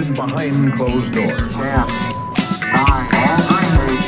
ended behind closed doors. Ten, nine, eight,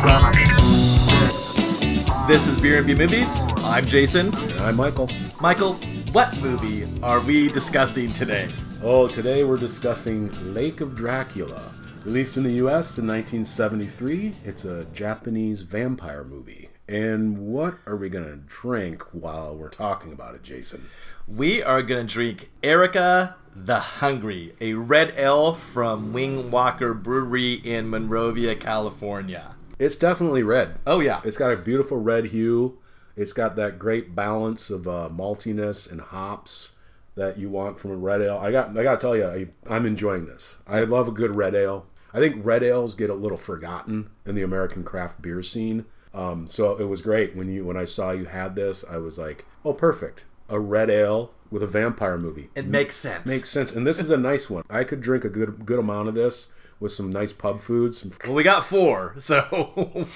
seven, six, This is Beer and B Movies. I'm Jason. I'm Michael. Michael, what movie are we discussing today? Oh, today we're discussing Lake of Dracula. Released in the US in 1973, it's a Japanese vampire movie. And what are we going to drink while we're talking about it, Jason? We are going to drink Erika the Hungry, a red ale from Wingwalker Brewery in Monrovia, California. It's definitely red. Oh, yeah. It's got a beautiful red hue. It's got that great balance of uh, maltiness and hops that you want from a red ale. I got I got to tell you, I, I'm enjoying this. I love a good red ale. I think red ales get a little forgotten in the American craft beer scene. Um, so it was great when you when I saw you had this. I was like, oh, perfect, a red ale with a vampire movie. It makes sense. Makes sense, and this is a nice one. I could drink a good good amount of this with some nice pub foods. Well, we got four, so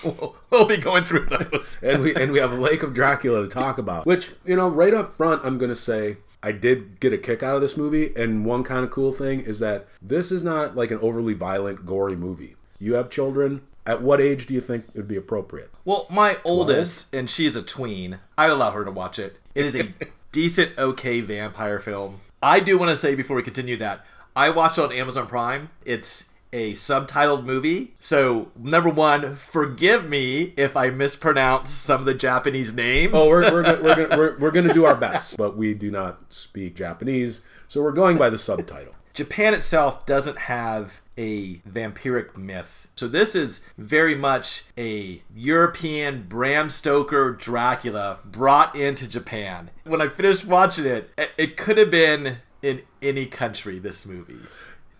we'll be going through those. and we and we have a Lake of Dracula to talk about. Which you know, right up front, I'm gonna say I did get a kick out of this movie. And one kind of cool thing is that this is not like an overly violent, gory movie. You have children. At what age do you think it would be appropriate? Well, my oldest, and she's a tween, I allow her to watch it. It is a decent, okay vampire film. I do want to say before we continue that I watched on Amazon Prime. It's a subtitled movie. So, number one, forgive me if I mispronounce some of the Japanese names. Oh, we're we're go- we're, we're, we're gonna do our best, but we do not speak Japanese, so we're going by the subtitle. Japan itself doesn't have a vampiric myth. So this is very much a European Bram Stoker Dracula brought into Japan. When I finished watching it, it- could have been in any country this movie.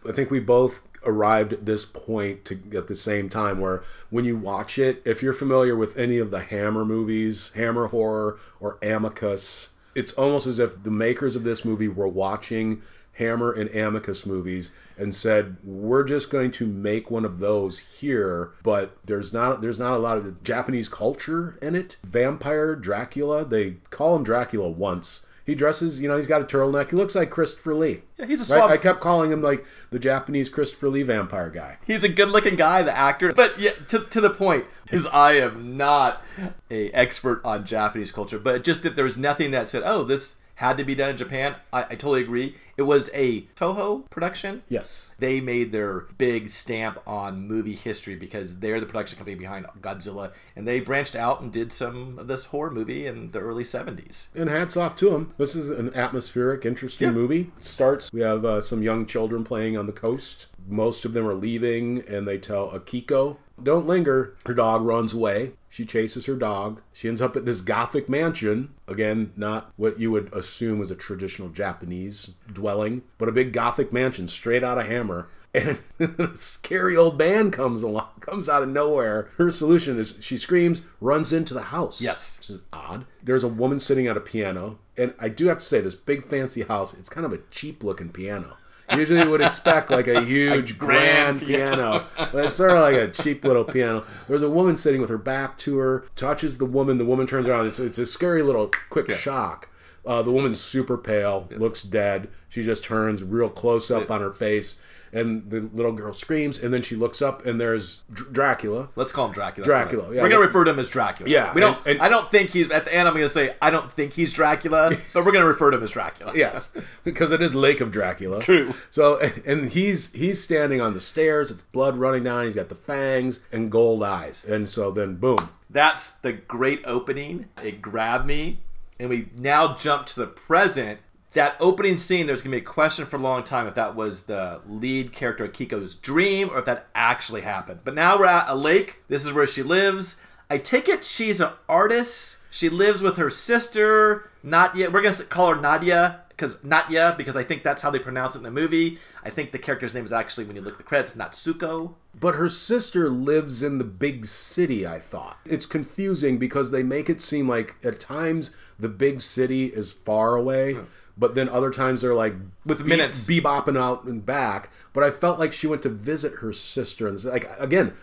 I think we both arrived at this point to, at the same time where when you watch it, if you're familiar with any of the Hammer movies, Hammer Horror or Amicus, it's almost as if the makers of this movie were watching Hammer and Amicus movies and said, "We're just going to make one of those here, but there's not there's not a lot of Japanese culture in it. Vampire Dracula, they call him Dracula once. He dresses, you know, he's got a turtleneck. He looks like Christopher Lee. Yeah, he's a Right? swab- I kept calling him like the Japanese Christopher Lee vampire guy. He's a good-looking guy, the actor. But yeah, to, to the point, because I am not a expert on Japanese culture, but just that there was nothing that said, "Oh, this had to be done in Japan," I, I totally agree. It was a Toho production. Yes. They made their big stamp on movie history because they're the production company behind Godzilla, and they branched out and did some of this horror movie in the early '70s. And hats off to them. This is an atmospheric, interesting movie. It starts, we have uh, some young children playing on the coast. Most of them are leaving, and they tell Akiko, don't linger. Her dog runs away. She chases her dog. She ends up at this gothic mansion. Again, not what you would assume is a traditional Japanese dwelling, but a big gothic mansion straight out of Hammer. And a scary old man comes along, comes out of nowhere. Her solution is she screams, runs into the house. Yes. Which is odd. There's a woman sitting at a piano, and I do have to say, this big fancy house, it's kind of a cheap looking piano. Usually you would expect like a huge grand grand, piano, but it's sort of like a cheap little piano. There's a woman sitting with her back to her, touches the woman, the woman turns around. It's, it's a scary little quick shock. Uh, the woman's super pale, looks dead. She just turns real close up on her face, and the little girl screams, and then she looks up, and there's Dr- Dracula. Let's call him Dracula. Dracula, yeah. We're gonna refer to him as Dracula. Yeah, We don't. and- and- I don't think he's at the end. I'm gonna say I don't think he's Dracula, but we're gonna refer to him as Dracula. Yes, because it is Lake of Dracula. True. So, and he's he's standing on the stairs. It's blood running down. He's got the fangs and gold eyes. And so then, boom. That's the great opening. It grabbed me, and we now jump to the present. That opening scene, there's gonna be a question for a long time if that was the lead character Kiko's dream or if that actually happened. But now we're at a lake. This is where she lives. I take it she's an artist. She lives with her sister. Nadia. We're gonna call her Nadia because Nadia because I think that's how they pronounce it in the movie. I think the character's name is actually when you look at the credits Natsuko. But her sister lives in the big city, I thought. It's confusing because they make it seem like at times the big city is far away, hmm. But then other times they're like With be- minutes. bebopping out and back. But I felt like she went to visit her sister, and like again,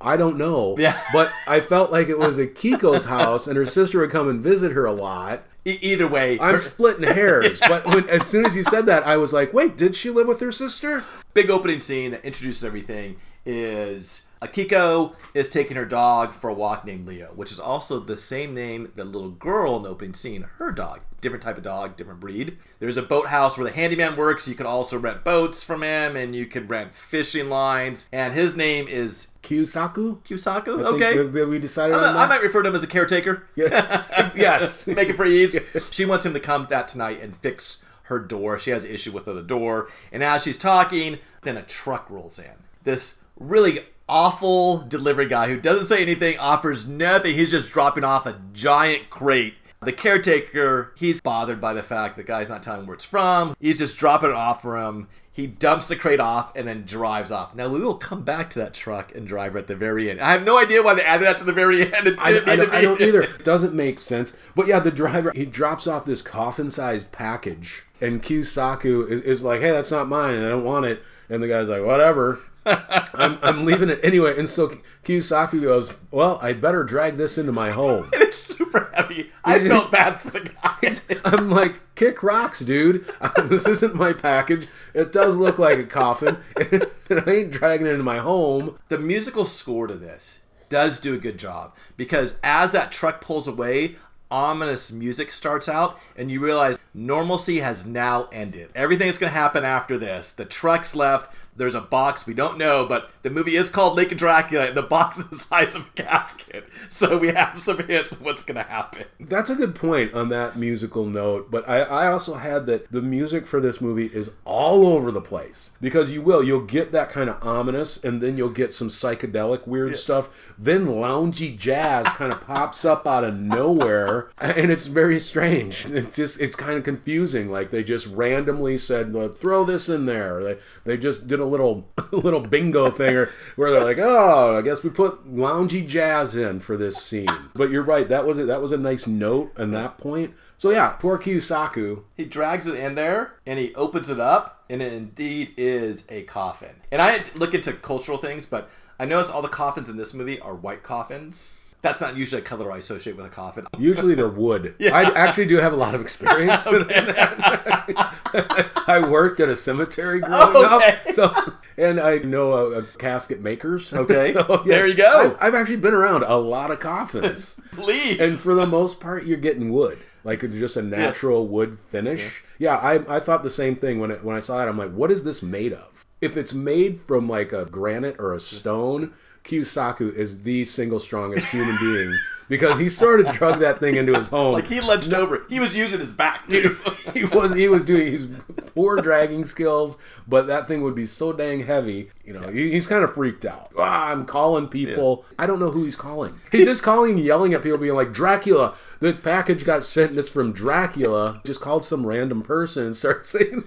I don't know, Yeah. but I felt like it was at Kiko's house, and her sister would come and visit her a lot. E- either way, I'm her- splitting hairs, but when, as soon as you said that, I was like, wait, did she live with her sister? big opening scene that introduces everything is Akiko is taking her dog for a walk named Leo, which is also the same name the little girl in the opening scene, her dog. Different type of dog, different breed. There's a boathouse where the handyman works. You can also rent boats from him, and you can rent fishing lines. And his name is Kiyosaku? Kusaku. I Okay. we, we decided I on I might refer to him as a caretaker. yes. Make it for ease. She wants him to come that tonight and fix her door. She has an issue with the door. And as she's talking, then a truck rolls in. This really awful delivery guy who doesn't say anything, offers nothing. He's just dropping off a giant crate. The caretaker, he's bothered by the fact the guy's not telling where it's from. He's just dropping it off for him. He dumps the crate off and then drives off. Now we will come back to that truck and driver at the very end. I have no idea why they added that to the very end. I, I don't, I don't either. It doesn't make sense. But yeah, the driver he drops off this coffin-sized package, and Kiyosaku is, is like, "Hey, that's not mine, and I don't want it." And the guy's like, "Whatever." I'm, I'm leaving it anyway. And so Kiyosaku goes, Well, I better drag this into my home. and it's super heavy. I felt bad for the guy. I'm like, Kick rocks, dude. this isn't my package. It does look like a coffin, and I ain't dragging it into my home. the musical score to this does do a good job because as that truck pulls away, ominous music starts out, and you realize normalcy has now ended. Everything that's going to happen after this. The truck's left. There's a box we don't know, but the movie is called Lake of Dracula, and the box is the size of a casket. So we have some hints of what's going to happen. That's a good point on that musical note, but I, I also had that the music for this movie is all over the place because you will you'll get that kind of ominous, and then you'll get some psychedelic weird stuff. Then loungy jazz kind of pops up out of nowhere, and it's very strange. It's just it's kind of confusing. Like they just randomly said, "Throw this in there." They they just did a little little bingo thing or, where they're like, "Oh, I guess we put loungy jazz in for this scene." But you're right. That was a, that was a nice note on that point. So yeah, poor Kiyosaku. He drags it in there and he opens it up, and it indeed is a coffin. And I didn't look into cultural things, but I noticed all the coffins in this movie are white coffins. That's not usually a color I associate with a coffin. Usually they're wood. Yeah. I actually do have a lot of experience. in that. I worked at a cemetery growing Okay. up, so and I know a, a casket makers. Okay. So, There you go. I've, I've actually been around a lot of coffins, Please. and for the most part, you're getting wood, like it's just a natural wood finish. Yeah, I, I thought the same thing when it, when I saw it. I'm like, what is this made of? If it's made from like a granite or a stone, Kiyosaku is the single strongest human being because he sort of drug that thing into his home. like he lunged over. It. He was using his back too. he was he was doing his poor dragging skills, but that thing would be so dang heavy. You know, he, he's kind of freaked out. Ah, I'm calling people. I don't know who he's calling. He's just calling, and yelling at people, being like, "Dracula, the package got sent, and it's from Dracula." Just called some random person and started saying,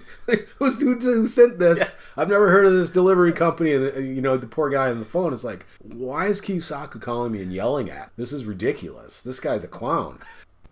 "Who's who, who sent this? I've never heard of this delivery company." And uh, you know, the poor guy on the phone is like, "Why is Kiyosaku calling me and yelling at? This is ridiculous. This guy's a clown."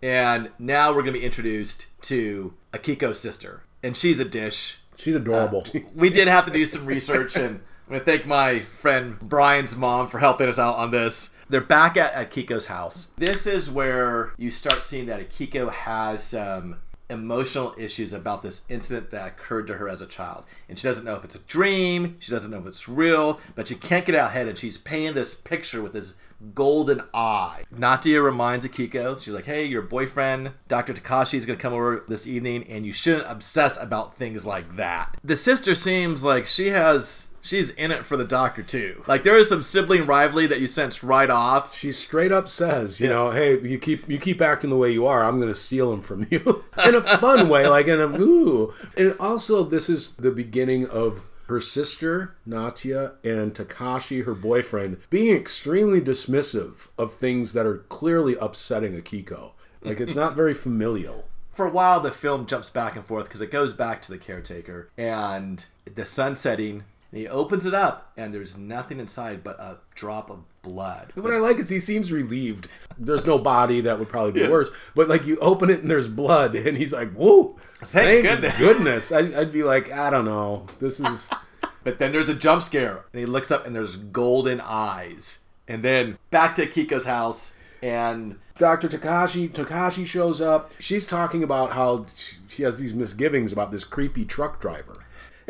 and now we're gonna be introduced to Akiko's sister, and she's a dish. She's adorable. We did have to do some research, and Gonna thank my friend Brian's mom for helping us out on this. They're back at Akiko's house. This is where you start seeing that Akiko has some emotional issues about this incident that occurred to her as a child. And she doesn't know if it's a dream, she doesn't know if it's real, but she can't get out of ahead and she's painting this picture with this golden eye. Natia reminds Akiko, she's like, hey, your boyfriend, Dr. Takashi, is going to come over this evening and you shouldn't obsess about things like that. The sister seems like she has. She's in it for the doctor too. Like there is some sibling rivalry that you sense right off. She straight up says, you know, hey, you keep you keep acting the way you are, I'm going to steal them from you in a fun way, like in a ooh. And also, this is the beginning of her sister Natia and Takashi, her boyfriend, being extremely dismissive of things that are clearly upsetting Akiko. Like it's not very familial. For a while, the film jumps back and forth because it goes back to the caretaker and the sun setting. And he opens it up, and there's nothing inside but a drop of blood. What I like is he seems relieved. There's no body that would probably be Yeah. worse, but like you open it and there's blood, and he's like, "Whoa, Thank thank, goodness." goodness!" I, I'd be like, "I don't know, this is." But then there's a jump scare, and he looks up, and there's golden eyes. And then back to Kiko's house, and Dr. Takashi Takashi shows up. She's talking about how she has these misgivings about this creepy truck driver.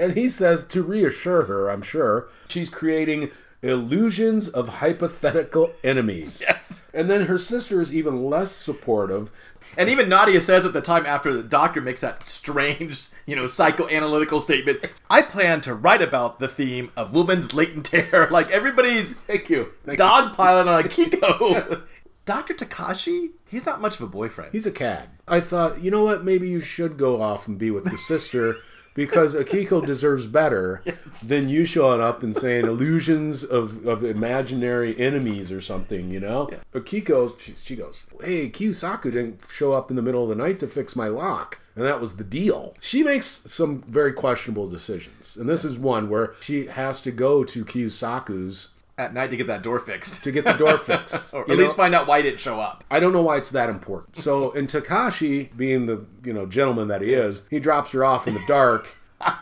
And he says to reassure her, I'm sure, she's creating illusions of hypothetical enemies. Yes. And then her sister is even less supportive. and even Nadia says at the time after the doctor makes that strange, you know, psychoanalytical statement, I plan to write about the theme of woman's latent terror. Like everybody's Thank you. Thank you. dogpiling on Kiko. Dr. Takashi, he's not much of a boyfriend. He's a cad. I thought, you know what? Maybe you should go off and be with the sister because Akiko deserves better than you showing up and saying illusions of, of imaginary enemies or something, you know? Akiko, she, she goes, hey, Kiyosaku didn't show up in the middle of the night to fix my lock. And that was the deal. She makes some very questionable decisions. And this is one where she has to go to Kiyosaku's at night to get that door fixed. to get the door fixed. or at you least find out why he didn't show up. I don't know why it's that important. So, and Takashi, being the you know gentleman that he is, he drops her off in the dark,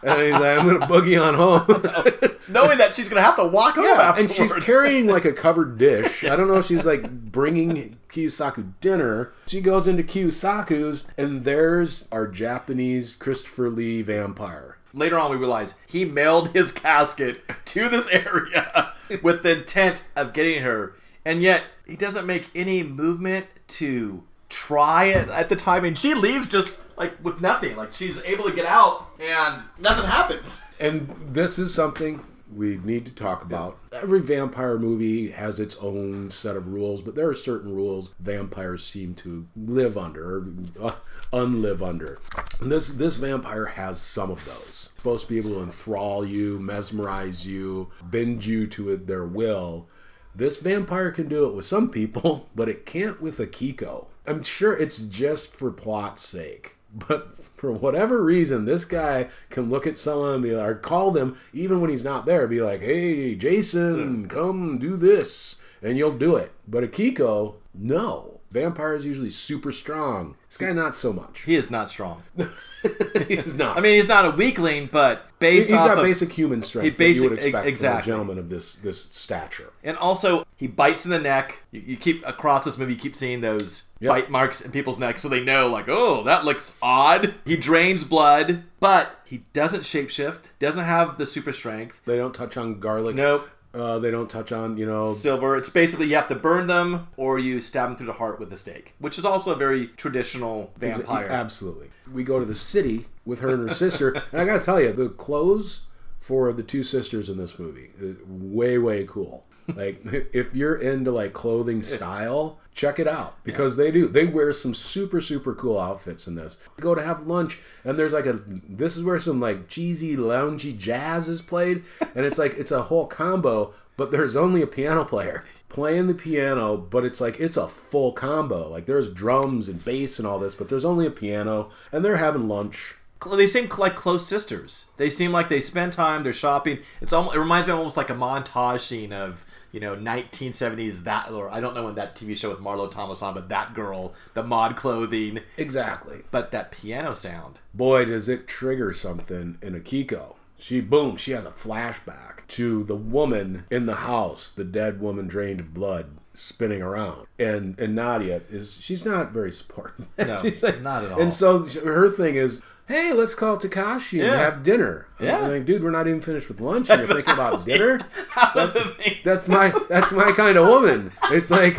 and he's like, "I'm gonna boogie on home." Knowing that she's going to have to walk home yeah, and she's carrying like a covered dish. I don't know if she's like bringing Kiyosaku dinner. She goes into Kiyosaku's, and there's our Japanese Christopher Lee vampire. Later on, we realize he mailed his casket to this area with the intent of getting her, and yet he doesn't make any movement to try it at the time. And she leaves just like with nothing. Like she's able to get out, and nothing happens. And this is something we need to talk about. Every vampire movie has its own set of rules, but there are certain rules vampires seem to live under, or uh, unlive under. And this this vampire has some of those. Supposed to be able to enthrall you, mesmerize you, bend you to it, their will. This vampire can do it with some people, but it can't with Akiko. I'm sure it's just for plot's sake. But for whatever reason, this guy can look at someone and be like, or call them even when he's not there, be like, hey, Jason, hmm. come do this, and you'll do it. But Akiko, no. Vampire is usually super strong. This guy, not so much. He is not strong. He's not. I mean, he's not a weakling, but based off got of basic human strength he that you would expect exactly. from a gentleman of this this stature. And also, he bites in the neck. You, you keep across this movie, you keep seeing those Yep. bite marks in people's necks, so they know, like, oh, that looks odd. He drains blood, but he doesn't shapeshift. Doesn't have the super strength. They don't touch on garlic. Nope. Uh, they don't touch on you know Silver. It's basically you have to burn them, or you stab them through the heart with a stake, which is also a very traditional vampire. Absolutely. We go to the city with her and her sister, and I gotta tell you, the clothes for the two sisters in this movie, uh, way way cool. Like if you're into like clothing style, check it out because they do. They wear some super super cool outfits in this. Go to have lunch, and there's like a. This is where some like cheesy loungy jazz is played, and it's like it's a whole combo. But there's only a piano player playing the piano, but it's like it's a full combo. Like there's drums and bass and all this, but there's only a piano, and they're having lunch. They seem like close sisters. They seem like they spend time. They're shopping. It's almost. It reminds me almost like a montage scene of you know 1970s that or I don't know when that TV show with Marlo Thomas on, but that girl, the mod clothing, Exactly. but that piano sound. Boy, does it trigger something in Akiko. She boom, she has a flashback to the woman in the house, the dead woman drained of blood, spinning around. And and Nadia is she's not very supportive. No, She's not at all. And so her thing is, hey, let's call Takashi and have dinner. I'm Yeah. like, dude, we're not even finished with lunch, and you're thinking about dinner. That was. That's my that's my kind of woman. It's like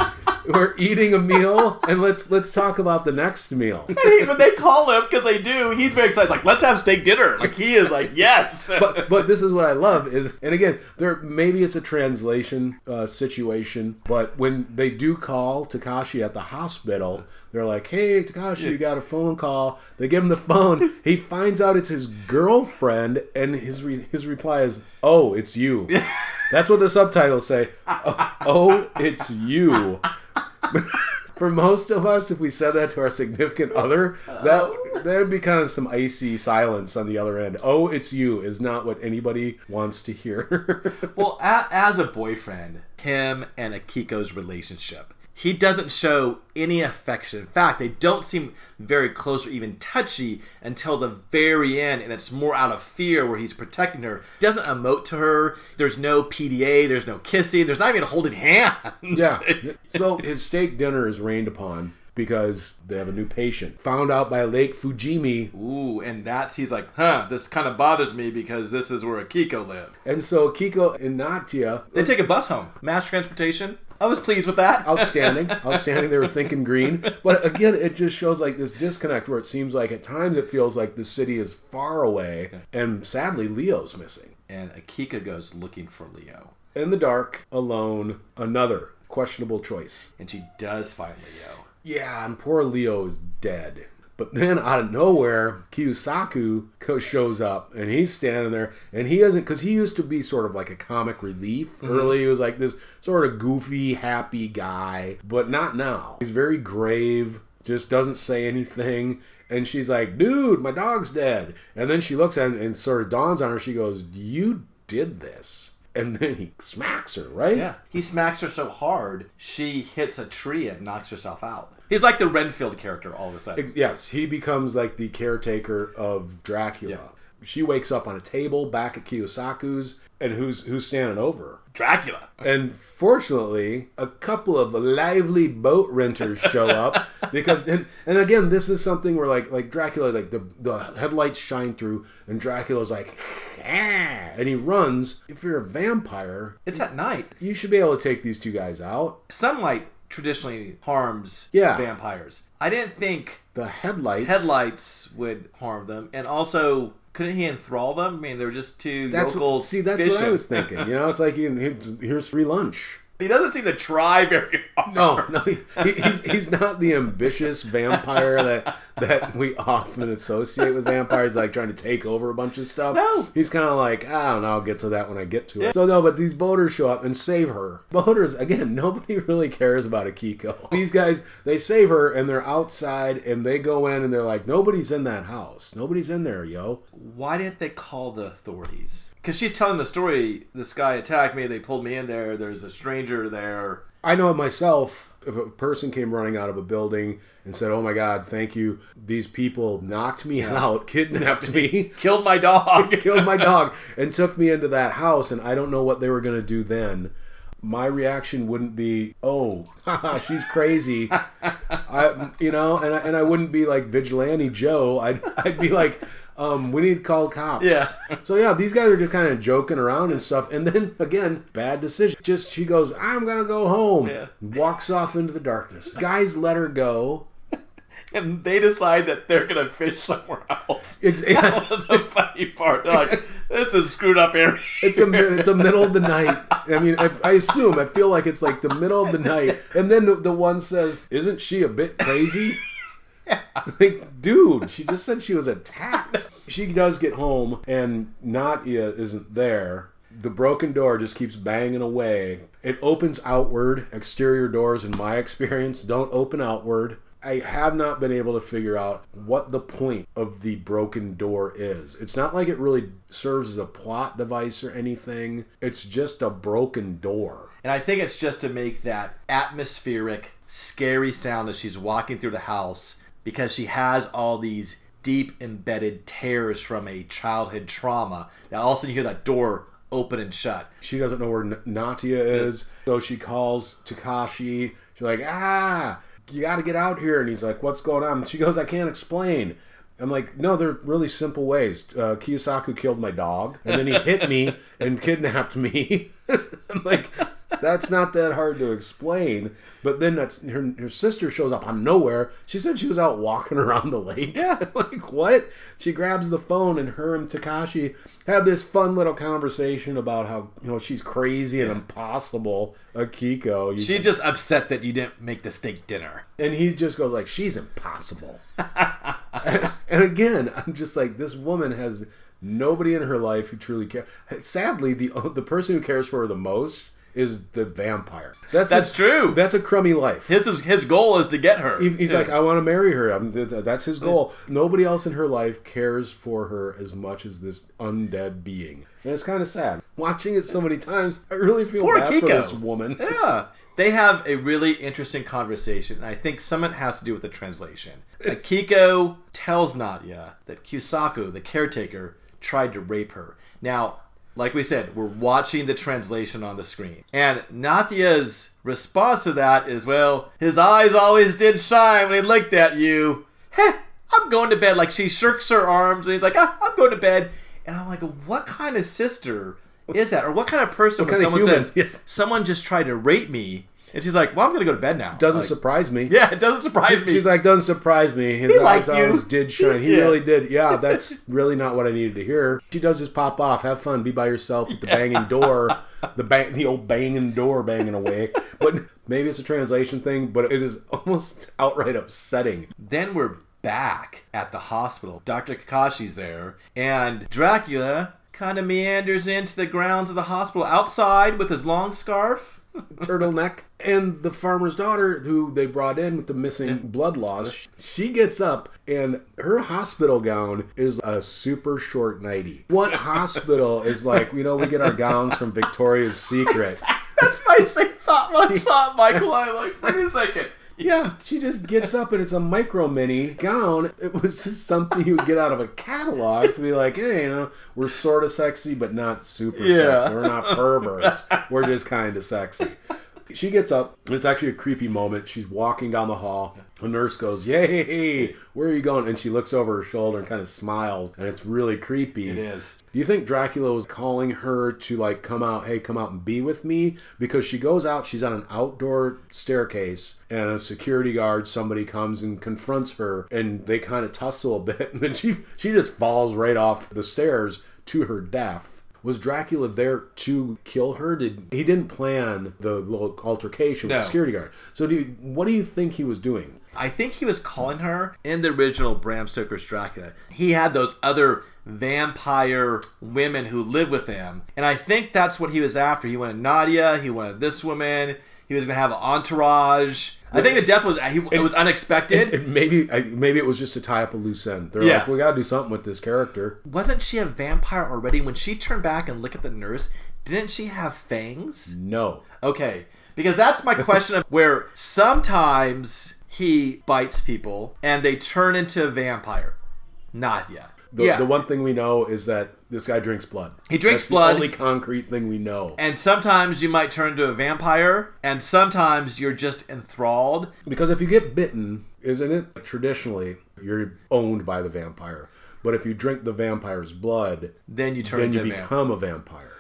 we're eating a meal and let's let's talk about the next meal. And he, when they call him because they do, he's very excited. Like, let's have steak dinner. Like he is like, yes. but but this is what I love is and again there maybe it's a translation uh, situation but when they do call Takashi at the hospital they're like hey Takashi you got a phone call. They give him the phone. He finds out it's his girlfriend and his re- his reply is oh it's you. That's what the subtitles say. Oh, oh it's you. For most of us, if we said that to our significant other, that there'd be kind of some icy silence on the other end. Oh, it's you is not what anybody wants to hear. Well, a, as a boyfriend, him and Akiko's relationship. He doesn't show any affection. In fact, they don't seem very close or even touchy until the very end, and it's more out of fear where he's protecting her. He doesn't emote to her. There's no PDA. There's no kissing. There's not even holding hands. Yeah. so his steak dinner is rained upon because they have a new patient. Found out by Lake Fujimi. Ooh, and that's he's like, huh, this kind of bothers me because this is where Akiko lived. And so Kiko and Natia, They take a bus home, mass transportation. I was pleased with that. outstanding, outstanding. They were thinking green. But again, it just shows like this disconnect where it seems like at times it feels like the city is far away. And sadly, Leo's missing. and Akiko goes looking for Leo, In the dark, alone, another questionable choice. and she does find Leo. Yeah, and poor Leo is dead. But then out of nowhere, Kiyosaku shows up and he's standing there and he isn't because he used to be sort of like a comic relief mm-hmm. early. He was like this sort of goofy, happy guy, but not now. He's very grave, just doesn't say anything. And she's like, dude, my dog's dead. And then she looks at him and sort of dawns on her. She goes, You did this. And then he smacks her, right? Yeah, he smacks her so hard she hits a tree and knocks herself out. He's like the Renfield character all of a sudden. Ex- Yes, he becomes like the caretaker of Dracula. She wakes up on a table back at Kiyosaku's, and who's who's standing over? Dracula. And fortunately, a couple of lively boat renters show up because, and, and again, this is something where like like Dracula, like the the headlights shine through, and Dracula's like, "Ah," and he runs. If you're a vampire, It's at night. you should be able to take these two guys out. Sunlight traditionally harms Yeah. vampires. I didn't think The headlights, headlights would harm them, and also couldn't he enthrall them? I mean, they're just two That's what, see, that's what I was thinking. You know, it's like you- here's free lunch. He doesn't seem to try very hard. No, no, he, he's, he's not the ambitious vampire that that we often associate with vampires, like trying to take over a bunch of stuff. No. he's kind of like, I don't know, I'll get to that when I get to it. So no, but these boaters show up and save her. Boaters again, nobody really cares about Akiko. These guys, they save her and they're outside and they go in and they're like, nobody's in that house, nobody's in there, yo. Why didn't they call the authorities? Because she's telling the story. This guy attacked me. They pulled me in there. There's a stranger there. I know it myself. If a person came running out of a building and said, "Oh my God, thank you," these people knocked me out, kidnapped me, Killed my dog. killed my dog, and took me into that house, and I don't know what they were going to do then. My reaction wouldn't be, "Oh, she's crazy," I, you know, and I, and I wouldn't be like vigilante Joe. I'd I'd be like. Um, we need to call cops. Yeah. So yeah, these guys are just kind of joking around and stuff, and then again, bad decision. Just she goes, "I'm gonna go home." Yeah. Walks off into the darkness. Guys, let her go. and they decide that they're gonna fish somewhere else. Ex- That was the funny part. They're like, this is screwed up area. It's a it's a middle of the night. I mean, I, I assume I feel like it's like the middle of the night, and then the, the one says, "Isn't she a bit crazy?" Like, dude, she just said she was attacked. She does get home, and Nadia isn't there. The broken door just keeps banging away. It opens outward. Exterior doors, in my experience, don't open outward. I have not been able to figure out what the point of the broken door is. It's not like it really serves as a plot device or anything. It's just a broken door. And I think it's just to make that atmospheric, scary sound as she's walking through the house because she has all these deep embedded tears from a childhood trauma. Now all of a sudden you hear that door open and shut. She doesn't know where N- Natia is, so she calls Takashi. She's like, ah, you got to get out here. And he's like, what's going on? She goes, I can't explain. I'm like, no, they're really simple ways. Uh, Kiyosaku killed my dog, and then he hit me and kidnapped me. I'm like, that's not that hard to explain. But then that's her, her sister shows up on nowhere. She said she was out walking around the lake. Yeah, like what? She grabs the phone, and her and Takashi have this fun little conversation about how you know she's crazy and impossible. Akiko, She's just upset that you didn't make the steak dinner. and he just goes like she's impossible and, and again i'm just like this woman has nobody in her life who truly cares sadly the the person who cares for her the most is the vampire. That's That's his- true. That's a crummy life. His is, his goal is to get her. He- He's like, I want to marry her. I'm, th- th- that's his goal. Nobody else in her life cares for her as much as this undead being. And it's kind of sad. Watching it so many times, I really feel Poor bad for this woman. Yeah. They have a really interesting conversation, and I think some of it has to do with the translation. Akiko tells Nadia that Kusaku, the caretaker, tried to rape her. Now, like we said, we're watching the translation on the screen. And Nadia's response to that is, well, his eyes always did shine when he looked at you. Heh, I'm going to bed. Like she shirks her arms and he's like, ah, I'm going to bed. And I'm like, what kind of sister is that? Or what kind of person when someone says, Yes. someone just tried to rape me? And she's like, well, I'm going to go to bed now. Doesn't Like, surprise me. Yeah, it doesn't surprise me. She's like, doesn't surprise me. His He eyes you. did shine. He Yeah. really did. Yeah, that's really not what I needed to hear. She does just pop off, have fun, be by yourself with the banging door, the bang, the old banging door banging away. But maybe it's a translation thing, but it is almost outright upsetting. Then we're back at the hospital. Dr. Takashi's there, and Dracula kind of meanders into the grounds of the hospital outside with his long scarf. turtleneck. And the farmer's daughter, who they brought in with the missing blood loss, she gets up and her hospital gown is a super short nightie. What hospital is like, you know, we get our gowns from Victoria's Secret. That's my same thought when I saw it, Michael. I'm like, wait a second. Yeah, she just gets up and it's a micro mini gown. It was just something you would get out of a catalog to be like, hey, you know, we're sort of sexy, but not super Yeah. sexy. We're not perverts. we're just kind of sexy. She gets up. and It's actually a creepy moment. She's walking down the hall. A nurse goes, Yay, where are you going? And she looks over her shoulder and kind of smiles. And it's really creepy. It is. Do you think Dracula was calling her to like come out, hey, come out and be with me? Because she goes out, she's on an outdoor staircase, and a security guard, somebody comes and confronts her, and they kind of tussle a bit, and then she she just falls right off the stairs to her death. Was Dracula there to kill her? Did he didn't plan the little altercation with the security guard? So do you, what do you think he was doing? I think he was calling her in the original Bram Stoker's Dracula. He had those other vampire women who lived with him, and I think that's what he was after. He wanted Nadia. He wanted this woman. He was going to have an entourage. I think the death was he, it was unexpected. And maybe maybe it was just to tie up a loose end. They're Yeah. like, we got to do something with this character. Wasn't she a vampire already? When she turned back and looked at the nurse, didn't she have fangs? No. Okay, because that's my question of where sometimes he bites people and they turn into a vampire. Not yet. The, yeah. the one thing we know is that this guy drinks blood. He drinks That's blood. The only concrete thing we know. and sometimes you might turn into a vampire, and sometimes you're just enthralled. Because if you get bitten, isn't it traditionally you're owned by the vampire? But if you drink the vampire's blood, Then you turn then you into a vampire. become a vampire.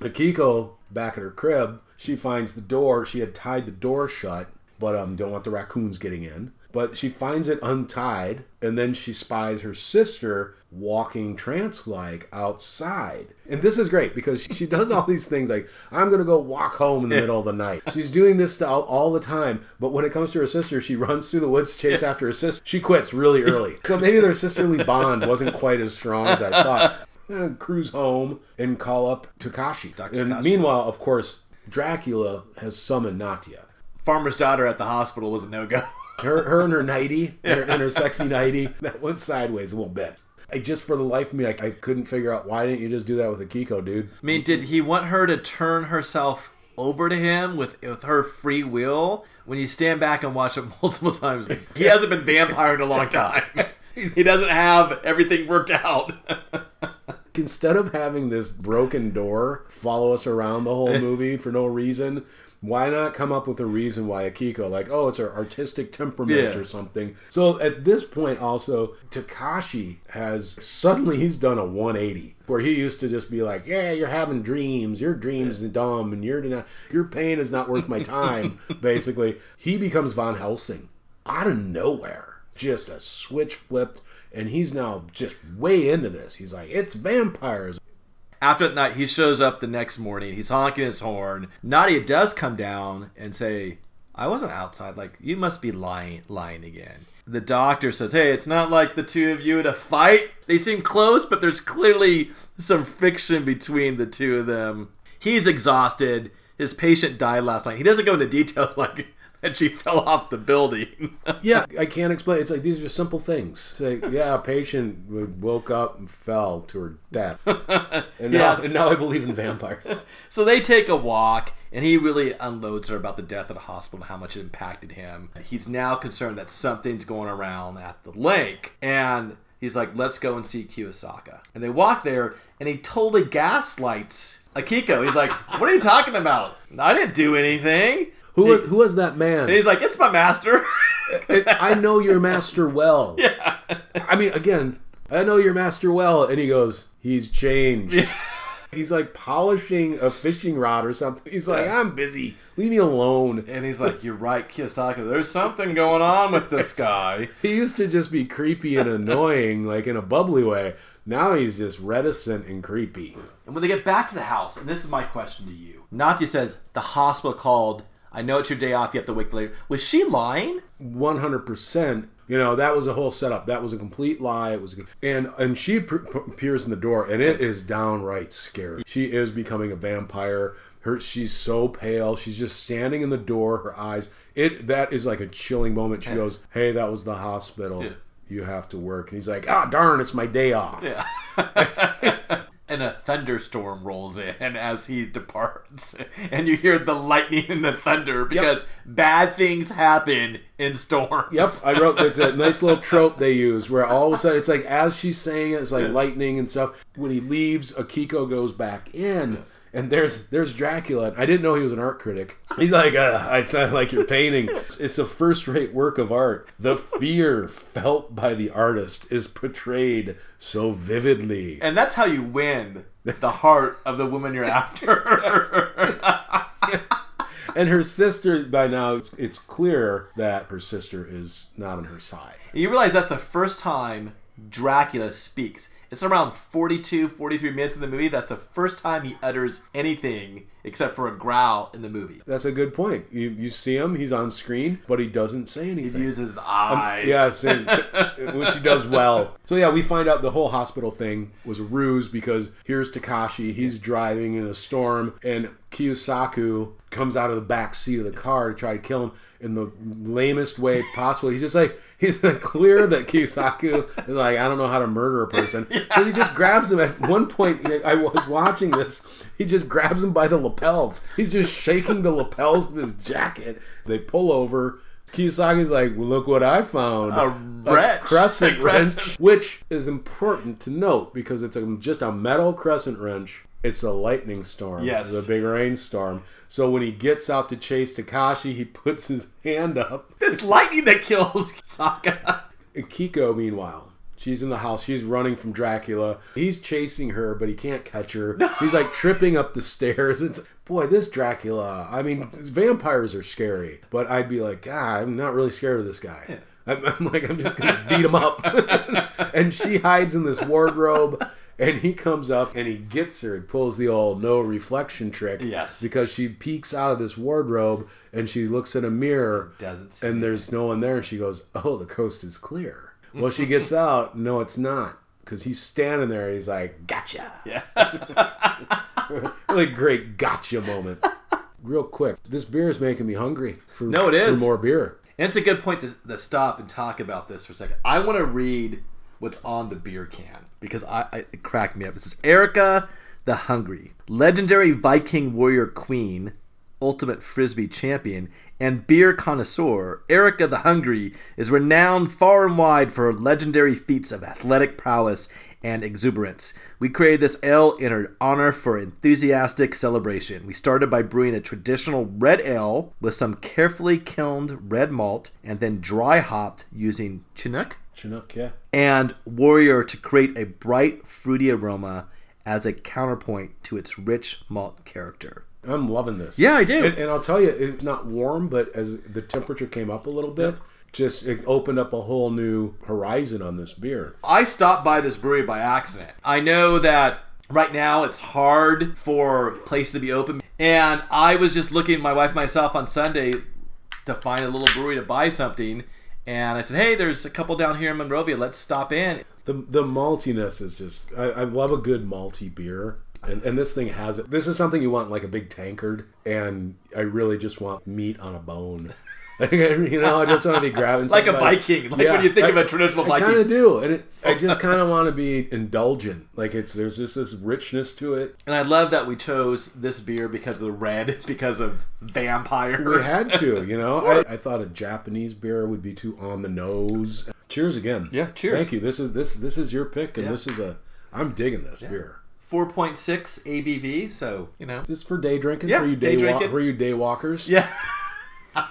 Akiko, back at her crib, she finds the door. She had tied the door shut, but um, don't want the raccoons getting in. But she finds it untied, and then she spies her sister walking trance-like outside. And this is great because she does all these things like, I'm going to go walk home in the middle of the night. She's doing this all, all the time, but when it comes to her sister, she runs through the woods to chase after her sister. She quits really early. So maybe their sisterly bond wasn't quite as strong as I thought. Eh, cruise home and call up Takashi. Dr. And Takashi. meanwhile, of course, Dracula has summoned Natia. Farmer's daughter at the hospital was a no go. Her, her and her nighty, and her, and her sexy nighty, that went sideways a little bit. I just, for the life of me, I, I couldn't figure out why didn't you just do that with Akiko, dude? I mean, did he want her to turn herself over to him with with her free will? When you stand back and watch it multiple times, he hasn't been vampire in a long time. he doesn't have everything worked out. Instead of having this broken door follow us around the whole movie for no reason, why not come up with a reason why Akiko, like, oh, it's her artistic temperament Yeah. or something? So at this point, also, Takashi has suddenly he's done a 180 where he used to just be like, yeah, you're having dreams, your dreams are dumb, and you're not, your pain is not worth my time. basically, he becomes Von Helsing out of nowhere. Just a switch flipped, and he's now just way into this. He's like, it's vampires. After that night, he shows up the next morning. He's honking his horn. Nadia does come down and say, "I wasn't outside. Like you must be lying, lying again." The doctor says, "Hey, it's not like the two of you to fight. They seem close, but there's clearly some friction between the two of them." He's exhausted. his patient died last night. He doesn't go into details like that she fell off the building. Yeah, I can't explain. It's like these are simple things. It's like, yeah, a patient woke up and fell to her death, and now, Yes. and now I believe in vampires. so they take a walk, and he really unloads her about the death at the hospital and how much it impacted him. He's now concerned that something's going around at the lake, and he's like, "Let's go and see Kiyosaku." And they walk there, and he totally gaslights Akiko. He's like, "What are you talking about? I didn't do anything." Who was who was that man? And he's like, "It's my master." And I know your master well. Yeah. I mean, again, I know your master well, and he goes, he's changed. Yeah. He's like polishing a fishing rod or something. He's like, I'm busy. Leave me alone. and he's like, "You're right, Kiyosaku. There's something going on with this guy." He used to just be creepy and annoying, like in a bubbly way. Now he's just reticent and creepy. And when they get back to the house, and this is my question to you, Natya says the hospital called. I know it's your day off. You have to wake later. Was she lying? 100%. You know, that was a whole setup. That was a complete lie. It was, a, and and she appears in the door, and it is downright scary. She is becoming a vampire. Her, she's so pale. She's just standing in the door. Her eyes. It that is like a chilling moment. She goes, "Hey, that was the hospital. You have to work." And he's like, "Ah, darn, it's my day off." And a thunderstorm rolls in as he departs, and you hear the lightning and the thunder because bad things happen in storms. Yep, I wrote it's a nice little trope they use where all of a sudden it's like as she's saying it, it's like lightning and stuff. When he leaves, Akiko goes back in. And there's there's Dracula. I didn't know he was an art critic. He's like, uh, I sound like you're painting. It's a first-rate work of art. The fear felt by the artist is portrayed so vividly. And that's how you win the heart of the woman you're after. And her sister, by now, it's, it's clear that her sister is not on her side. you realize that's the first time Dracula speaks. It's around 42, 43 minutes in the movie. That's the first time he utters anything except for a growl in the movie. That's a good point. You you see him, he's on screen, but he doesn't say anything. He uses um, eyes. Yes, and which he does well. So yeah, we find out the whole hospital thing was a ruse because here's Takashi. He's driving in a storm, and Kiyosaku comes out of the back seat of the car to try to kill him in the lamest way possible. He's just like he's like clear that Kiyosaku is like I don't know how to murder a person. So he just grabs him at one point. I was watching this. He just grabs him by the lapels. He's just shaking the lapels of his jacket. They pull over. Kiyosaku's like, well, look what I found. A wrench. crescent A wrench. crescent. Which is important to note because it's a, just a metal crescent wrench. It's a lightning storm. Yes. It's a big rainstorm. So when he gets out to chase Takashi, he puts his hand up. It's lightning that kills Saka. Kiko, meanwhile, she's in the house. She's running from Dracula. He's chasing her, but he can't catch her. He's like tripping up the stairs. It's boy, this Dracula. I mean, vampires are scary, but I'd be like, ah, I'm not really scared of this guy. I'm, I'm like, I'm just gonna beat him up. and she hides in this wardrobe. And he comes up and he gets her and pulls the old no reflection trick. Yes. Because she peeks out of this wardrobe and she looks in a mirror Doesn't see and there's no one there. And she goes, "Oh, the coast is clear." Well, she gets out. No, it's not, because he's standing there. He's like, "Gotcha!" Yeah. really great gotcha moment. Real quick, this beer is making me hungry for No, it is. for more beer. And it's a good point to, to stop and talk about this for a second. I want to read what's on the beer can because I, I it cracked me up. It says Erika the Hungry, legendary Viking warrior queen, ultimate frisbee champion, and beer connoisseur. Erika the Hungry is renowned far and wide for her legendary feats of athletic prowess and exuberance. We created this ale in her honor for enthusiastic celebration. We started by brewing a traditional red ale with some carefully kilned red malt and then dry hopped using Chinook Chinook, yeah. and Warrior to create a bright, fruity aroma as a counterpoint to its rich malt character. I'm loving this. Yeah, I do. And, and I'll tell you, it's not warm, but as the temperature came up a little bit, just it opened up a whole new horizon on this beer. I stopped by this brewery by accident. I know that right now it's hard for places to be open, and I was just looking, my wife and myself, on Sunday to find a little brewery to buy something. And I said, "Hey, there's a couple down here in Monrovia. Let's stop in." The the maltiness is just I, I love a good malty beer. And, and this thing has it. This is something you want like a big tankard, and I really just want meat on a bone. you know, I just want to be grabbing Like a somebody. Viking, like when you think of a traditional I Viking. kind of do, and it, I just kind of want to be indulgent. Like it's there's just this richness to it. And I love that we chose this beer because of the red, because of vampires. We had to, you know. I, I thought a Japanese beer would be too on the nose. Cheers again. Yeah, cheers. Thank you. This is this this is your pick, and Yeah. this is a. I'm digging this beer. 4.6 ABV, so, you know. Just for day drinking. Yeah, for you day day, wa- for you day walkers. Yeah.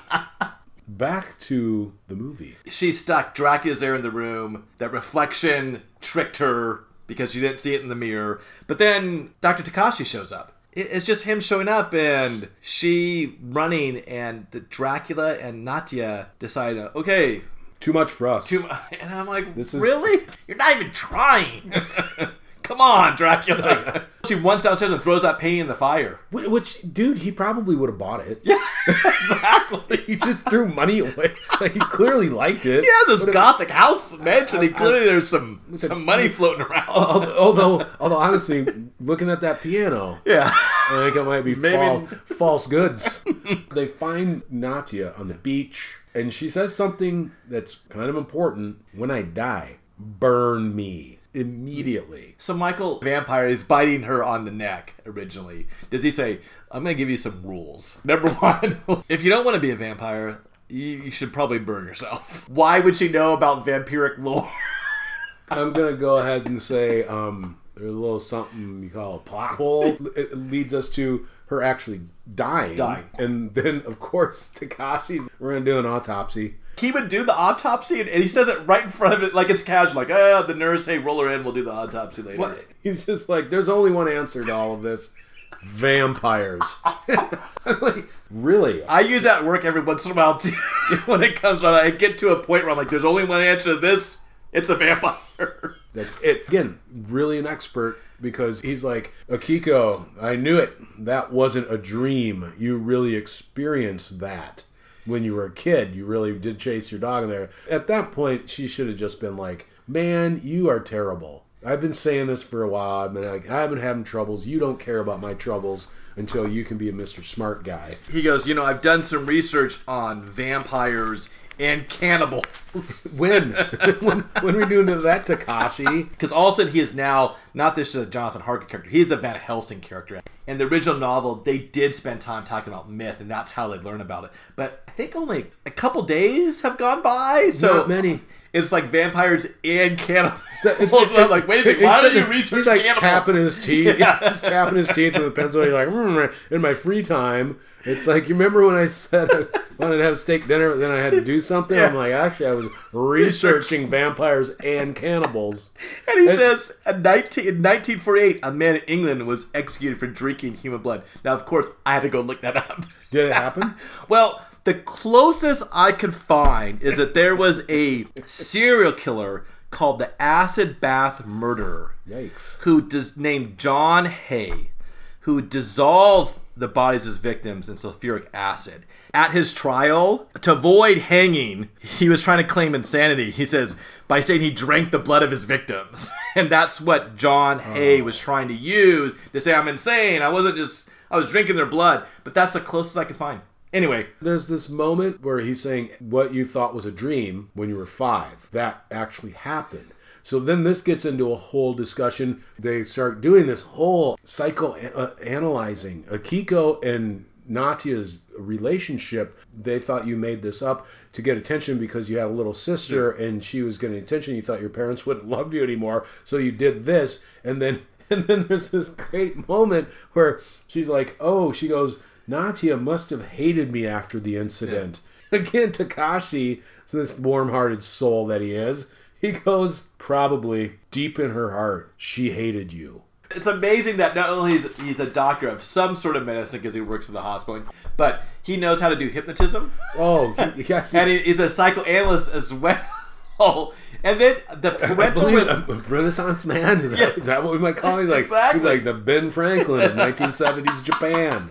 Back to the movie. She's stuck. Dracula's there in the room. That reflection tricked her because she didn't see it in the mirror. But then Dr. Takashi shows up. It's just him showing up and she running, and the Dracula and Natia decide, okay, Too much for us. too mu- and I'm like, This is- really? You're not even trying. Come on, Dracula. she runs downstairs and throws that painting in the fire. Wh- Which, dude, he probably would have bought it. Yeah, exactly. he just threw money away. Like he clearly liked it. He has this But it- gothic house mansion. He uh, uh, clearly there's some some money floating around. Although, although, although, honestly, looking at that piano, Yeah. I think it might be Maybe- fal- false goods. they find Natia on the beach, and she says something that's kind of important. When I die, burn me immediately. So Michael Vampire is biting her on the neck originally. Does he say, I'm gonna give you some rules. Number one, if you don't want to be a vampire, you, you should probably burn yourself. Why would she know about vampiric lore? I'm gonna go ahead and say um, there's a little something you call a plot hole. It leads us to her actually dying. Dying. and then of course Takashi's. We're gonna do an autopsy. He would do the autopsy and, and he says it right in front of it like it's casual, like, oh, the nurse, hey, roll her in, we'll do the autopsy later. He's just like, there's only one answer to all of this: vampires. like, really? I use that work every once in a while too. when it comes on, I get to a point where I'm like, there's only one answer to this. It's a vampire. That's it. Again, really an expert because he's like, Akiko, I knew it. That wasn't a dream. You really experienced that when you were a kid. You really did chase your dog in there. At that point, she should have just been like, Man, you are terrible. I've been saying this for a while. I've been like, I've been having troubles. You don't care about my troubles until you can be a Mr. Smart guy. He goes, you know, I've done some research on vampires and cannibals. When? when, when we doing that, Takashi? Because all of a sudden he is now not this uh, Jonathan Harker character. He is a Van Helsing character. In the original novel, they did spend time talking about myth, and that's how they learn about it. But I think only a couple days have gone by, so Not many. It's like vampires and cannibals. It's- I'm like, wait a second, why did you research He's like cannibals? tapping his teeth. Yeah. he's tapping his teeth with a pencil. He's like, mm, in my free time. It's like you remember when I said I wanted to have steak dinner, but then I had to do something. I'm like, actually, I was researching vampires and cannibals. And he says, in 19, in 1948, a man in England was executed for drinking human blood. Now, of course, I had to go look that up. Did it happen? Well, the closest I could find is that there was a serial killer called the Acid Bath Murderer Yikes! who does named John Haigh, who dissolved the bodies of his victims in sulfuric acid. At his trial, to avoid hanging, he was trying to claim insanity. He says by saying he drank the blood of his victims, and that's what John Haigh was trying to use to say I'm insane. I wasn't just I was drinking their blood, but that's the closest I could find. Anyway, There's this moment where he's saying what you thought was a dream when you were five. That actually happened. So then this gets into a whole discussion. They start doing this whole psychoanalyzing. Uh, Akiko and Natia's relationship, they thought you made this up to get attention because you had a little sister and she was getting attention. You thought your parents wouldn't love you anymore. So you did this. And then and then there's this great moment where she's like, oh, she goes, Natia must have hated me after the incident. Again, Takashi, this warm hearted soul that he is, he goes, probably deep in her heart, she hated you. it's amazing that not only is he's a doctor of some sort of medicine because he works in the hospital, but he knows how to do hypnotism, Oh, yes. and he's a psychoanalyst as well. And then the parental believe re- a Renaissance man is, that, is that what we might call him? He's like Exactly. he's like the Ben Franklin of 1970s Japan.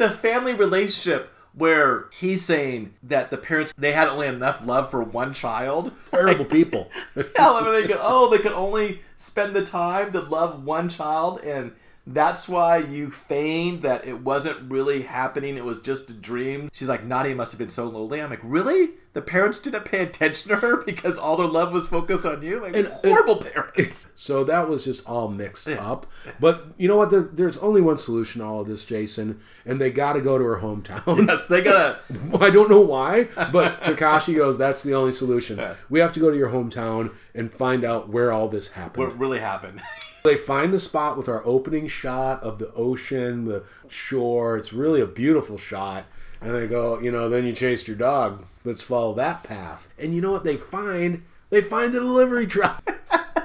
The family relationship where he's saying that the parents they had only enough love for one child. Terrible people. Yeah, I mean, they could, oh, they could only spend the time to love one child, and That's why you feigned that it wasn't really happening. It was just a dream. She's like, Nadia must have been so lonely. I'm like, really? The parents didn't pay attention to her because all their love was focused on you. Like, And- horrible parents. So that was just all mixed up. But you know what? There, there's only one solution to all of this, Jason, and they got to go to her hometown. yes, they gotta. I don't know why, but Takashi goes, that's the only solution. Yeah. We have to go to your hometown and find out where all this happened. What really happened? They find the spot with our opening shot of the ocean, the shore. It's really a beautiful shot. And they go, you know, then you chased your dog. Let's follow that path. And you know what they find? They find the delivery truck.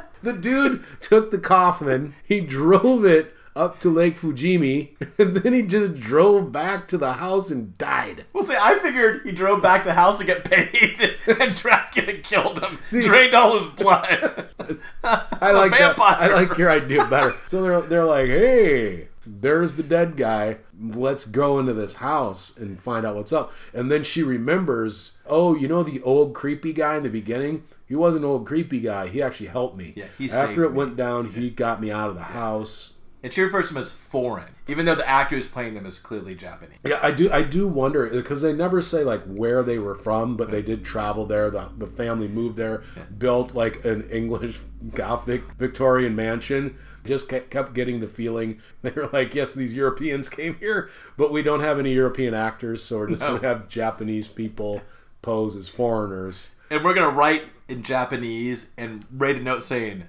the dude took the coffin, he drove it up to Lake Fujimi, and then he just drove back to the house and died. Well, see, I figured he drove back to the house to get paid, and Dracula killed him, See- drained all his blood. I like that. I like your idea better. So they're they're like, hey, there's the dead guy. Let's go into this house and find out what's up. And then she remembers, oh, you know the old creepy guy in the beginning. He was an old creepy guy. He actually helped me. Yeah, he After it me. went down, he got me out of the house. And she refers to him as foreign, even though the actor who's playing them is clearly Japanese. Yeah, I do. I do wonder because they never say like where they were from, but they did travel there. The, the family moved there, built like an English Gothic Victorian mansion. Just kept, kept getting the feeling they were like, yes, these Europeans came here, but we don't have any European actors, so we're just No. gonna have Japanese people pose as foreigners. And we're gonna write in Japanese and write a note saying,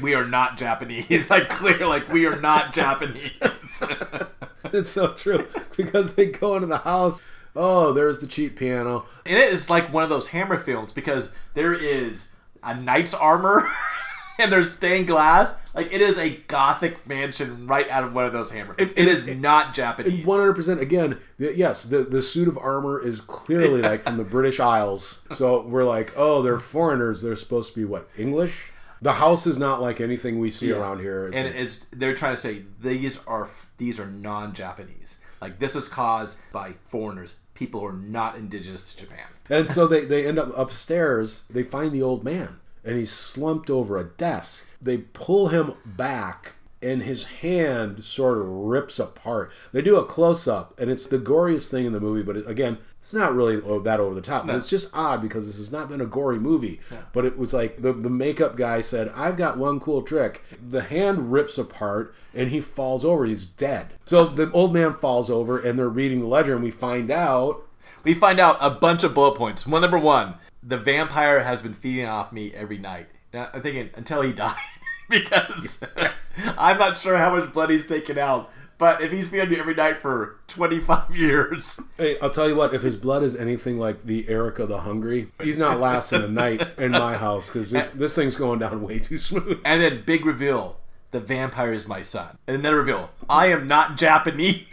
"We are not Japanese." like clear, like we are not Japanese. It's so true because they go into the house. Oh, there's the cheap piano. and it is like one of those Hammer films because there is a knight's armor and there's stained glass. Like it is a gothic mansion right out of one of those Hammer. Films. It- it it- is not Japanese. One hundred percent. Again, the, yes, the the suit of armor is clearly like from the British Isles. So we're like, oh, they're foreigners. They're supposed to be what English. The house is not like anything we see around here. It's and a- it's they're trying to say these are these are non-Japanese. Like this is caused by foreigners, people who are not indigenous to Japan. And so they, they end up upstairs. They find the old man, and he's slumped over a desk. They pull him back, and his hand sort of rips apart. They do a close up, and it's the goriest thing in the movie, but it, again, it's not really that over the top. But it's just odd because this has not been a gory movie. But it was like the, the makeup guy said, I've got one cool trick. The hand rips apart, and he falls over. He's dead. So the old man falls over, and they're reading the ledger, and we find out We find out a bunch of bullet points. One number one, the vampire has been feeding off me every night. Now I'm thinking until he died, because I'm not sure how much blood he's taken out. But if he's feeding me every night for 25 years, Hey, I'll tell you what. If his blood is anything like the Erika the Hungry, he's not lasting a night in my house because this, this thing's going down way too smooth. and then big reveal, the vampire is my son. And another reveal, I am not Japanese.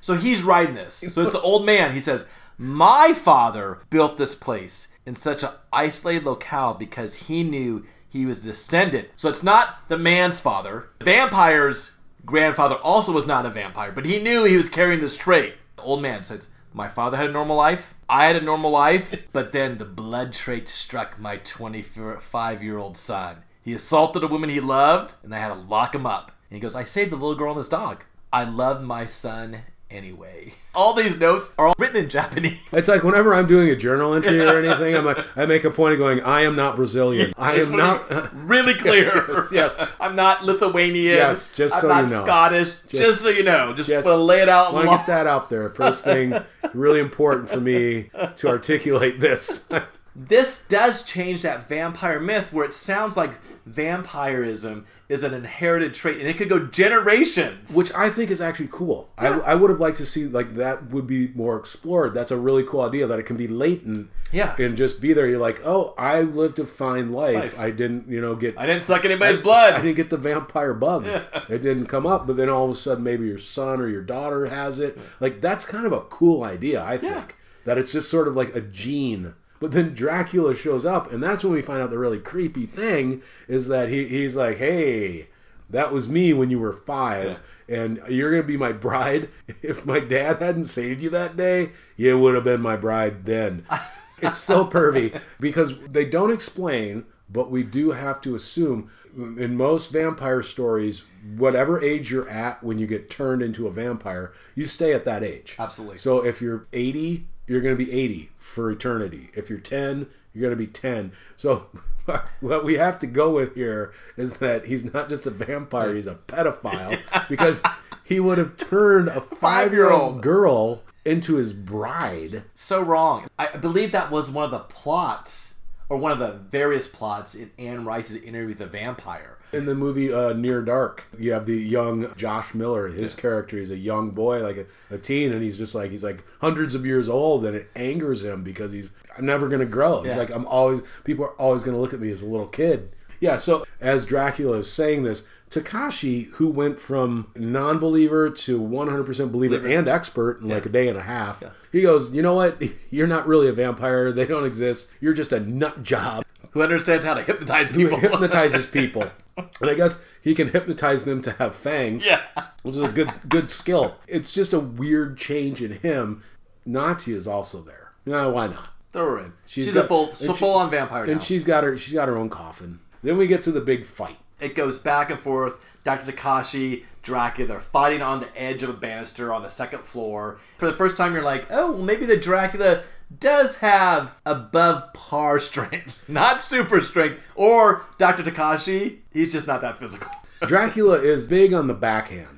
so he's writing this. So it's the old man. He says, My father built this place in such an isolated locale because he knew he was descendant. So it's not the man's father. The vampire's grandfather also was not a vampire, but he knew he was carrying this trait. The old man says, My father had a normal life. I had a normal life, but then the blood trait struck my 25 year old son. He assaulted a woman he loved, and I had to lock him up. And he goes, I saved the little girl and his dog. I love my son anyway. All these notes are all written in Japanese. It's like whenever I'm doing a journal entry or anything, I'm like, I make a point of going, I am not Brazilian. I am not. really clear. Yes, yes. I'm not Lithuanian. Yes, just I'm so not you know. Scottish. Just, so you know. Just, just- lay it out. Want to get that out there. First thing, really important for me to articulate this. this does change that vampire myth where it sounds like vampirism is an inherited trait and it could go generations. Which I think is actually cool. I, I would have liked to see like that would be more explored. That's a really cool idea that it can be latent. Yeah. And just be there. You're like, oh, I lived a fine life. Life. I didn't, you know, get I didn't suck anybody's I blood. didn't get the vampire bug. It didn't come up, but then all of a sudden maybe your son or your daughter has it. Like that's kind of a cool idea, I think. Yeah. That it's just sort of like a gene. But then Dracula shows up, and that's when we find out the really creepy thing is that he, he's like, Hey, that was me when you were five. And you're gonna be my bride. If my dad hadn't saved you that day, you would have been my bride then. It's so pervy because they don't explain, but we do have to assume in most vampire stories, whatever age you're at when you get turned into a vampire, you stay at that age. Absolutely. So if you're 80, you're going to be 80 for eternity. If you're 10, you're going to be 10. So what we have to go with here is that he's not just a vampire, he's a pedophile because he would have turned a five year old girl into his bride. so wrong. I I believe that was one of the plots, or one of the various plots in Anne Rice's interview with the vampire. In the movie uh, Near Dark, you have the young Josh Miller. His character is a young boy, like a, a teen, and he's just like he's like hundreds of years old, and it angers him because he's never gonna grow. He's Yeah. like I'm always people are always gonna look at me as a little kid. Yeah. So as Dracula is saying this, Takashi, who went from non-believer to 100% believer and expert in like a day and a half, he goes, you know what? You're not really a vampire. They don't exist. You're just a nut job Who understands how to hypnotize who people? hypnotizes people. And I guess he can hypnotize them to have fangs, yeah. which is a good good skill. It's just a weird change in him. Nazi is also there. No, why not? Throw her in. She's, got- a full, so she- full on vampire now. And she's got her she's got her own coffin. Then we get to the big fight. it goes back and forth. Dr. Takashi, Dracula, they're fighting on the edge of a banister on the second floor. For the first time, you're like, oh, well, maybe the Dracula does have above par strength, not super strength. Or Dr. Takashi, he's just not that physical. Dracula is big on the backhand.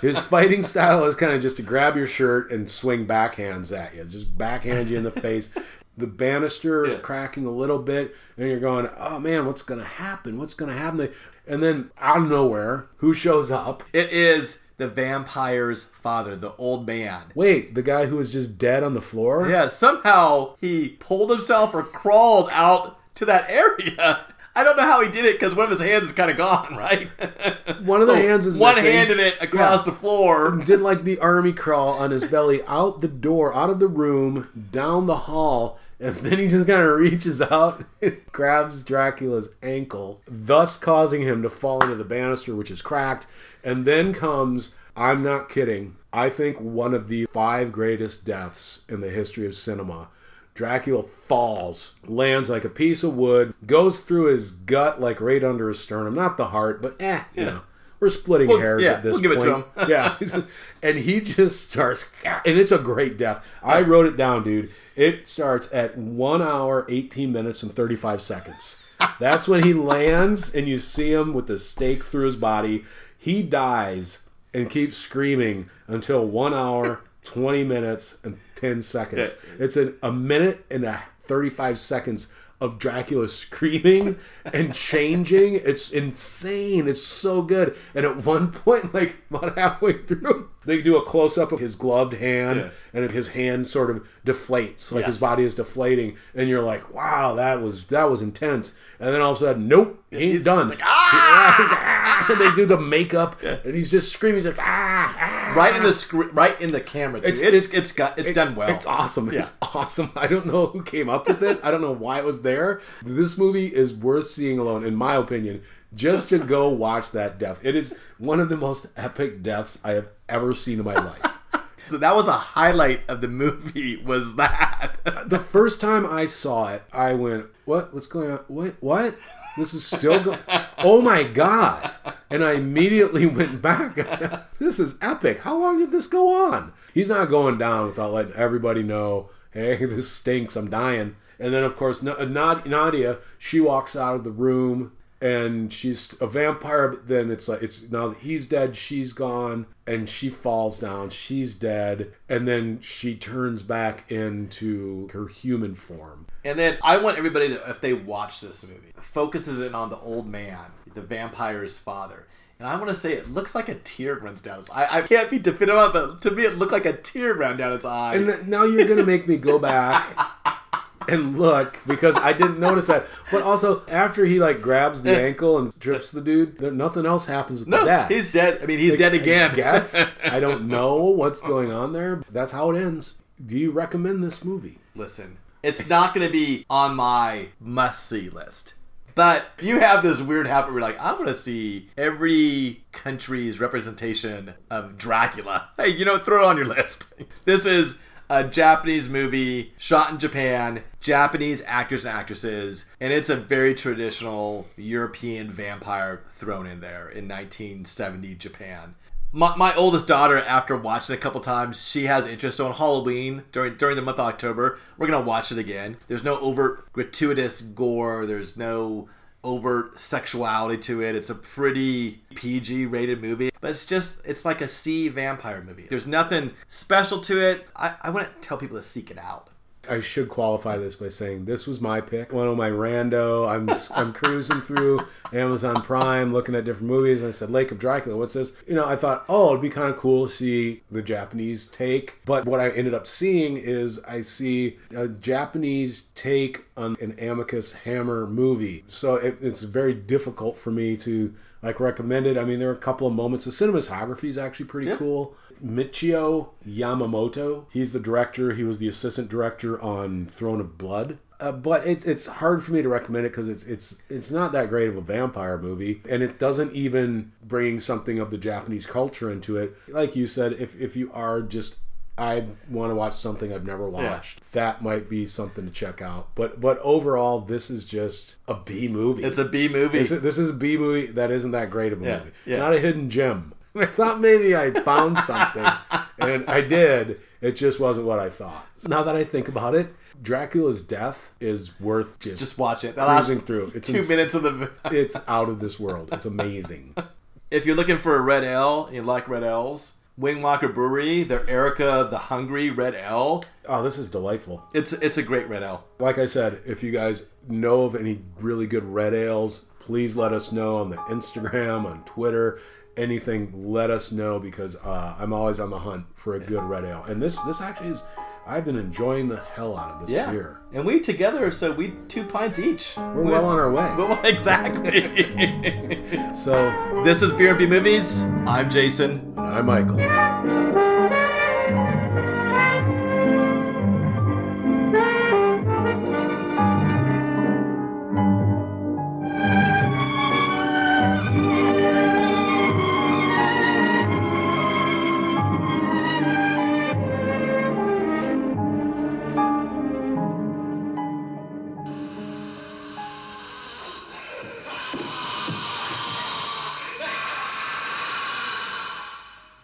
His fighting style is kind of just to grab your shirt and swing backhands at you, just backhand you in the face. The banister is Yeah. cracking a little bit, and you're going, "Oh man, what's going to happen? What's going to happen?" And then out of nowhere, who shows up? It is the vampire's father, the old man. Wait, the guy who was just dead on the floor? Yeah, somehow he pulled himself or crawled out to that area. I don't know how he did it because one of his hands is kind of gone, right? One of the hands is one missing. hand in it across Yeah. the floor. did like the army crawl on his belly out the door, out of the room, down the hall, and then he just kind of reaches out and grabs Dracula's ankle, thus causing him to fall into the banister, which is cracked. And then comes, I'm not kidding, I think one of the five greatest deaths in the history of cinema. Dracula falls, lands like a piece of wood, goes through his gut, like right under his sternum. Not the heart, but eh, you know. We're splitting Well, hairs yeah, at this we'll give it to point. him. yeah, and he just starts, and it's a great death. I wrote it down, dude. It starts at one hour, eighteen minutes, and thirty-five seconds. That's when he lands, and you see him with the stake through his body. He dies and keeps screaming until one hour, twenty minutes, and ten seconds. It's a, a minute and a thirty-five seconds of Dracula screaming and changing. It's insane. It's so good. And at one point, like about halfway through, they do a close up of his gloved hand, Yeah. and his hand sort of deflates, like his body is deflating, and you're like, "Wow, that was that was intense." And then all of a sudden, nope, he ain't He's done. like, "Ah!" He's like, "Ah!" and they do the makeup, and he's just screaming, he's like, "Ah!" ah." Right in the screen, right in the camera. Too. It's It's- it's it's- got it's done well. It's awesome. Yeah. It's awesome. I don't know who came up with it. I don't know why it was there. This movie is worth seeing alone, in my opinion, just to go watch that death. It is one of the most epic deaths I have ever seen in my life. So that was a highlight of the movie. Was that? the first time I saw it, I went, "What? What's going on? What? What? This is still going? Oh my god!" And I immediately went back. this is epic. How long did this go on? He's not going down without letting everybody know, "Hey, this stinks. I'm dying." And then, of course, Nadia, she walks out of the room and she's a vampire. But then it's like it's now he's dead, she's gone, and she falls down. She's dead, and then she turns back into her human form. And then I want everybody to, if they watch this movie, focuses in on the old man, the vampire's father. And I want to say it looks like a tear runs down his eye. I can't be definitive, but to me it looked like a tear ran down his eye. And now you're gonna make me go back. And look, because I didn't notice that. But also, after he like grabs the ankle and drips the dude, there, nothing else happens with no, the dad. he's dead. I mean, he's dead again. I guess I don't know what's going on there. That's how it ends. Do you recommend this movie? Listen, it's not going to be on my must see list. But if you have this weird habit where you're like, I want to see every country's representation of Dracula. Hey, you know, throw it on your list. This is a Japanese movie shot in Japan, Japanese actors and actresses, and it's a very traditional European vampire thrown in there in 1970 Japan. My, my oldest daughter, after watching it a couple times, she has interest. So on Halloween during during the month of October, we're gonna watch it again. There's no overt gratuitous gore. There's no overt sexuality to it. It's a pretty PG rated movie, but it's just it's like a C vampire movie. There's nothing special to it. I, I wouldn't tell people to seek it out. I should qualify this by saying this was my pick. One of my rando. I'm I'm cruising through Amazon Prime, looking at different movies. And I said, Lake of Dracula. What's this? You know, I thought, oh, it'd be kind of cool to see the Japanese take. But what I ended up seeing is I see a Japanese take on an Amicus Hammer movie. So it, it's very difficult for me to like recommend it. I mean, there are a couple of moments. The cinematography is actually pretty Yeah. cool. Michio Yamamoto. He's the director. He was the assistant director on Throne of Blood. Uh, but it, it's hard for me to recommend it because it's it's it's not that great of a vampire movie, and it doesn't even bring something of the Japanese culture into it. Like you said, if if you are just I want to watch something I've never watched, that might be something to check out. But but overall, this is just a B movie. It's a B movie. This is, this is a B movie that isn't that great of a Yeah, movie. yeah. It's not a hidden gem. I thought maybe I found something, and I did. It just wasn't what I thought. Now that I think about it, Dracula's death is worth just, Just watch it. The cruising through. It's two ins- minutes of the. It's out of this world. It's amazing. if you're looking for a red ale and you like red ales, Wingwalker Brewery, their Erika the Hungry Red Ale. Oh, this is delightful. It's it's a great red ale. Like I said, if you guys know of any really good red ales, please let us know on the Instagram, on Twitter, anything. Let us know because uh, I'm always on the hunt for a good red ale. And this this actually is. I've been enjoying the hell out of this Yeah. beer. And we together, so we two pints each. We're well on our way. Well, exactly. So, this is Beer and B Movies. I'm Jason. And I'm Michael.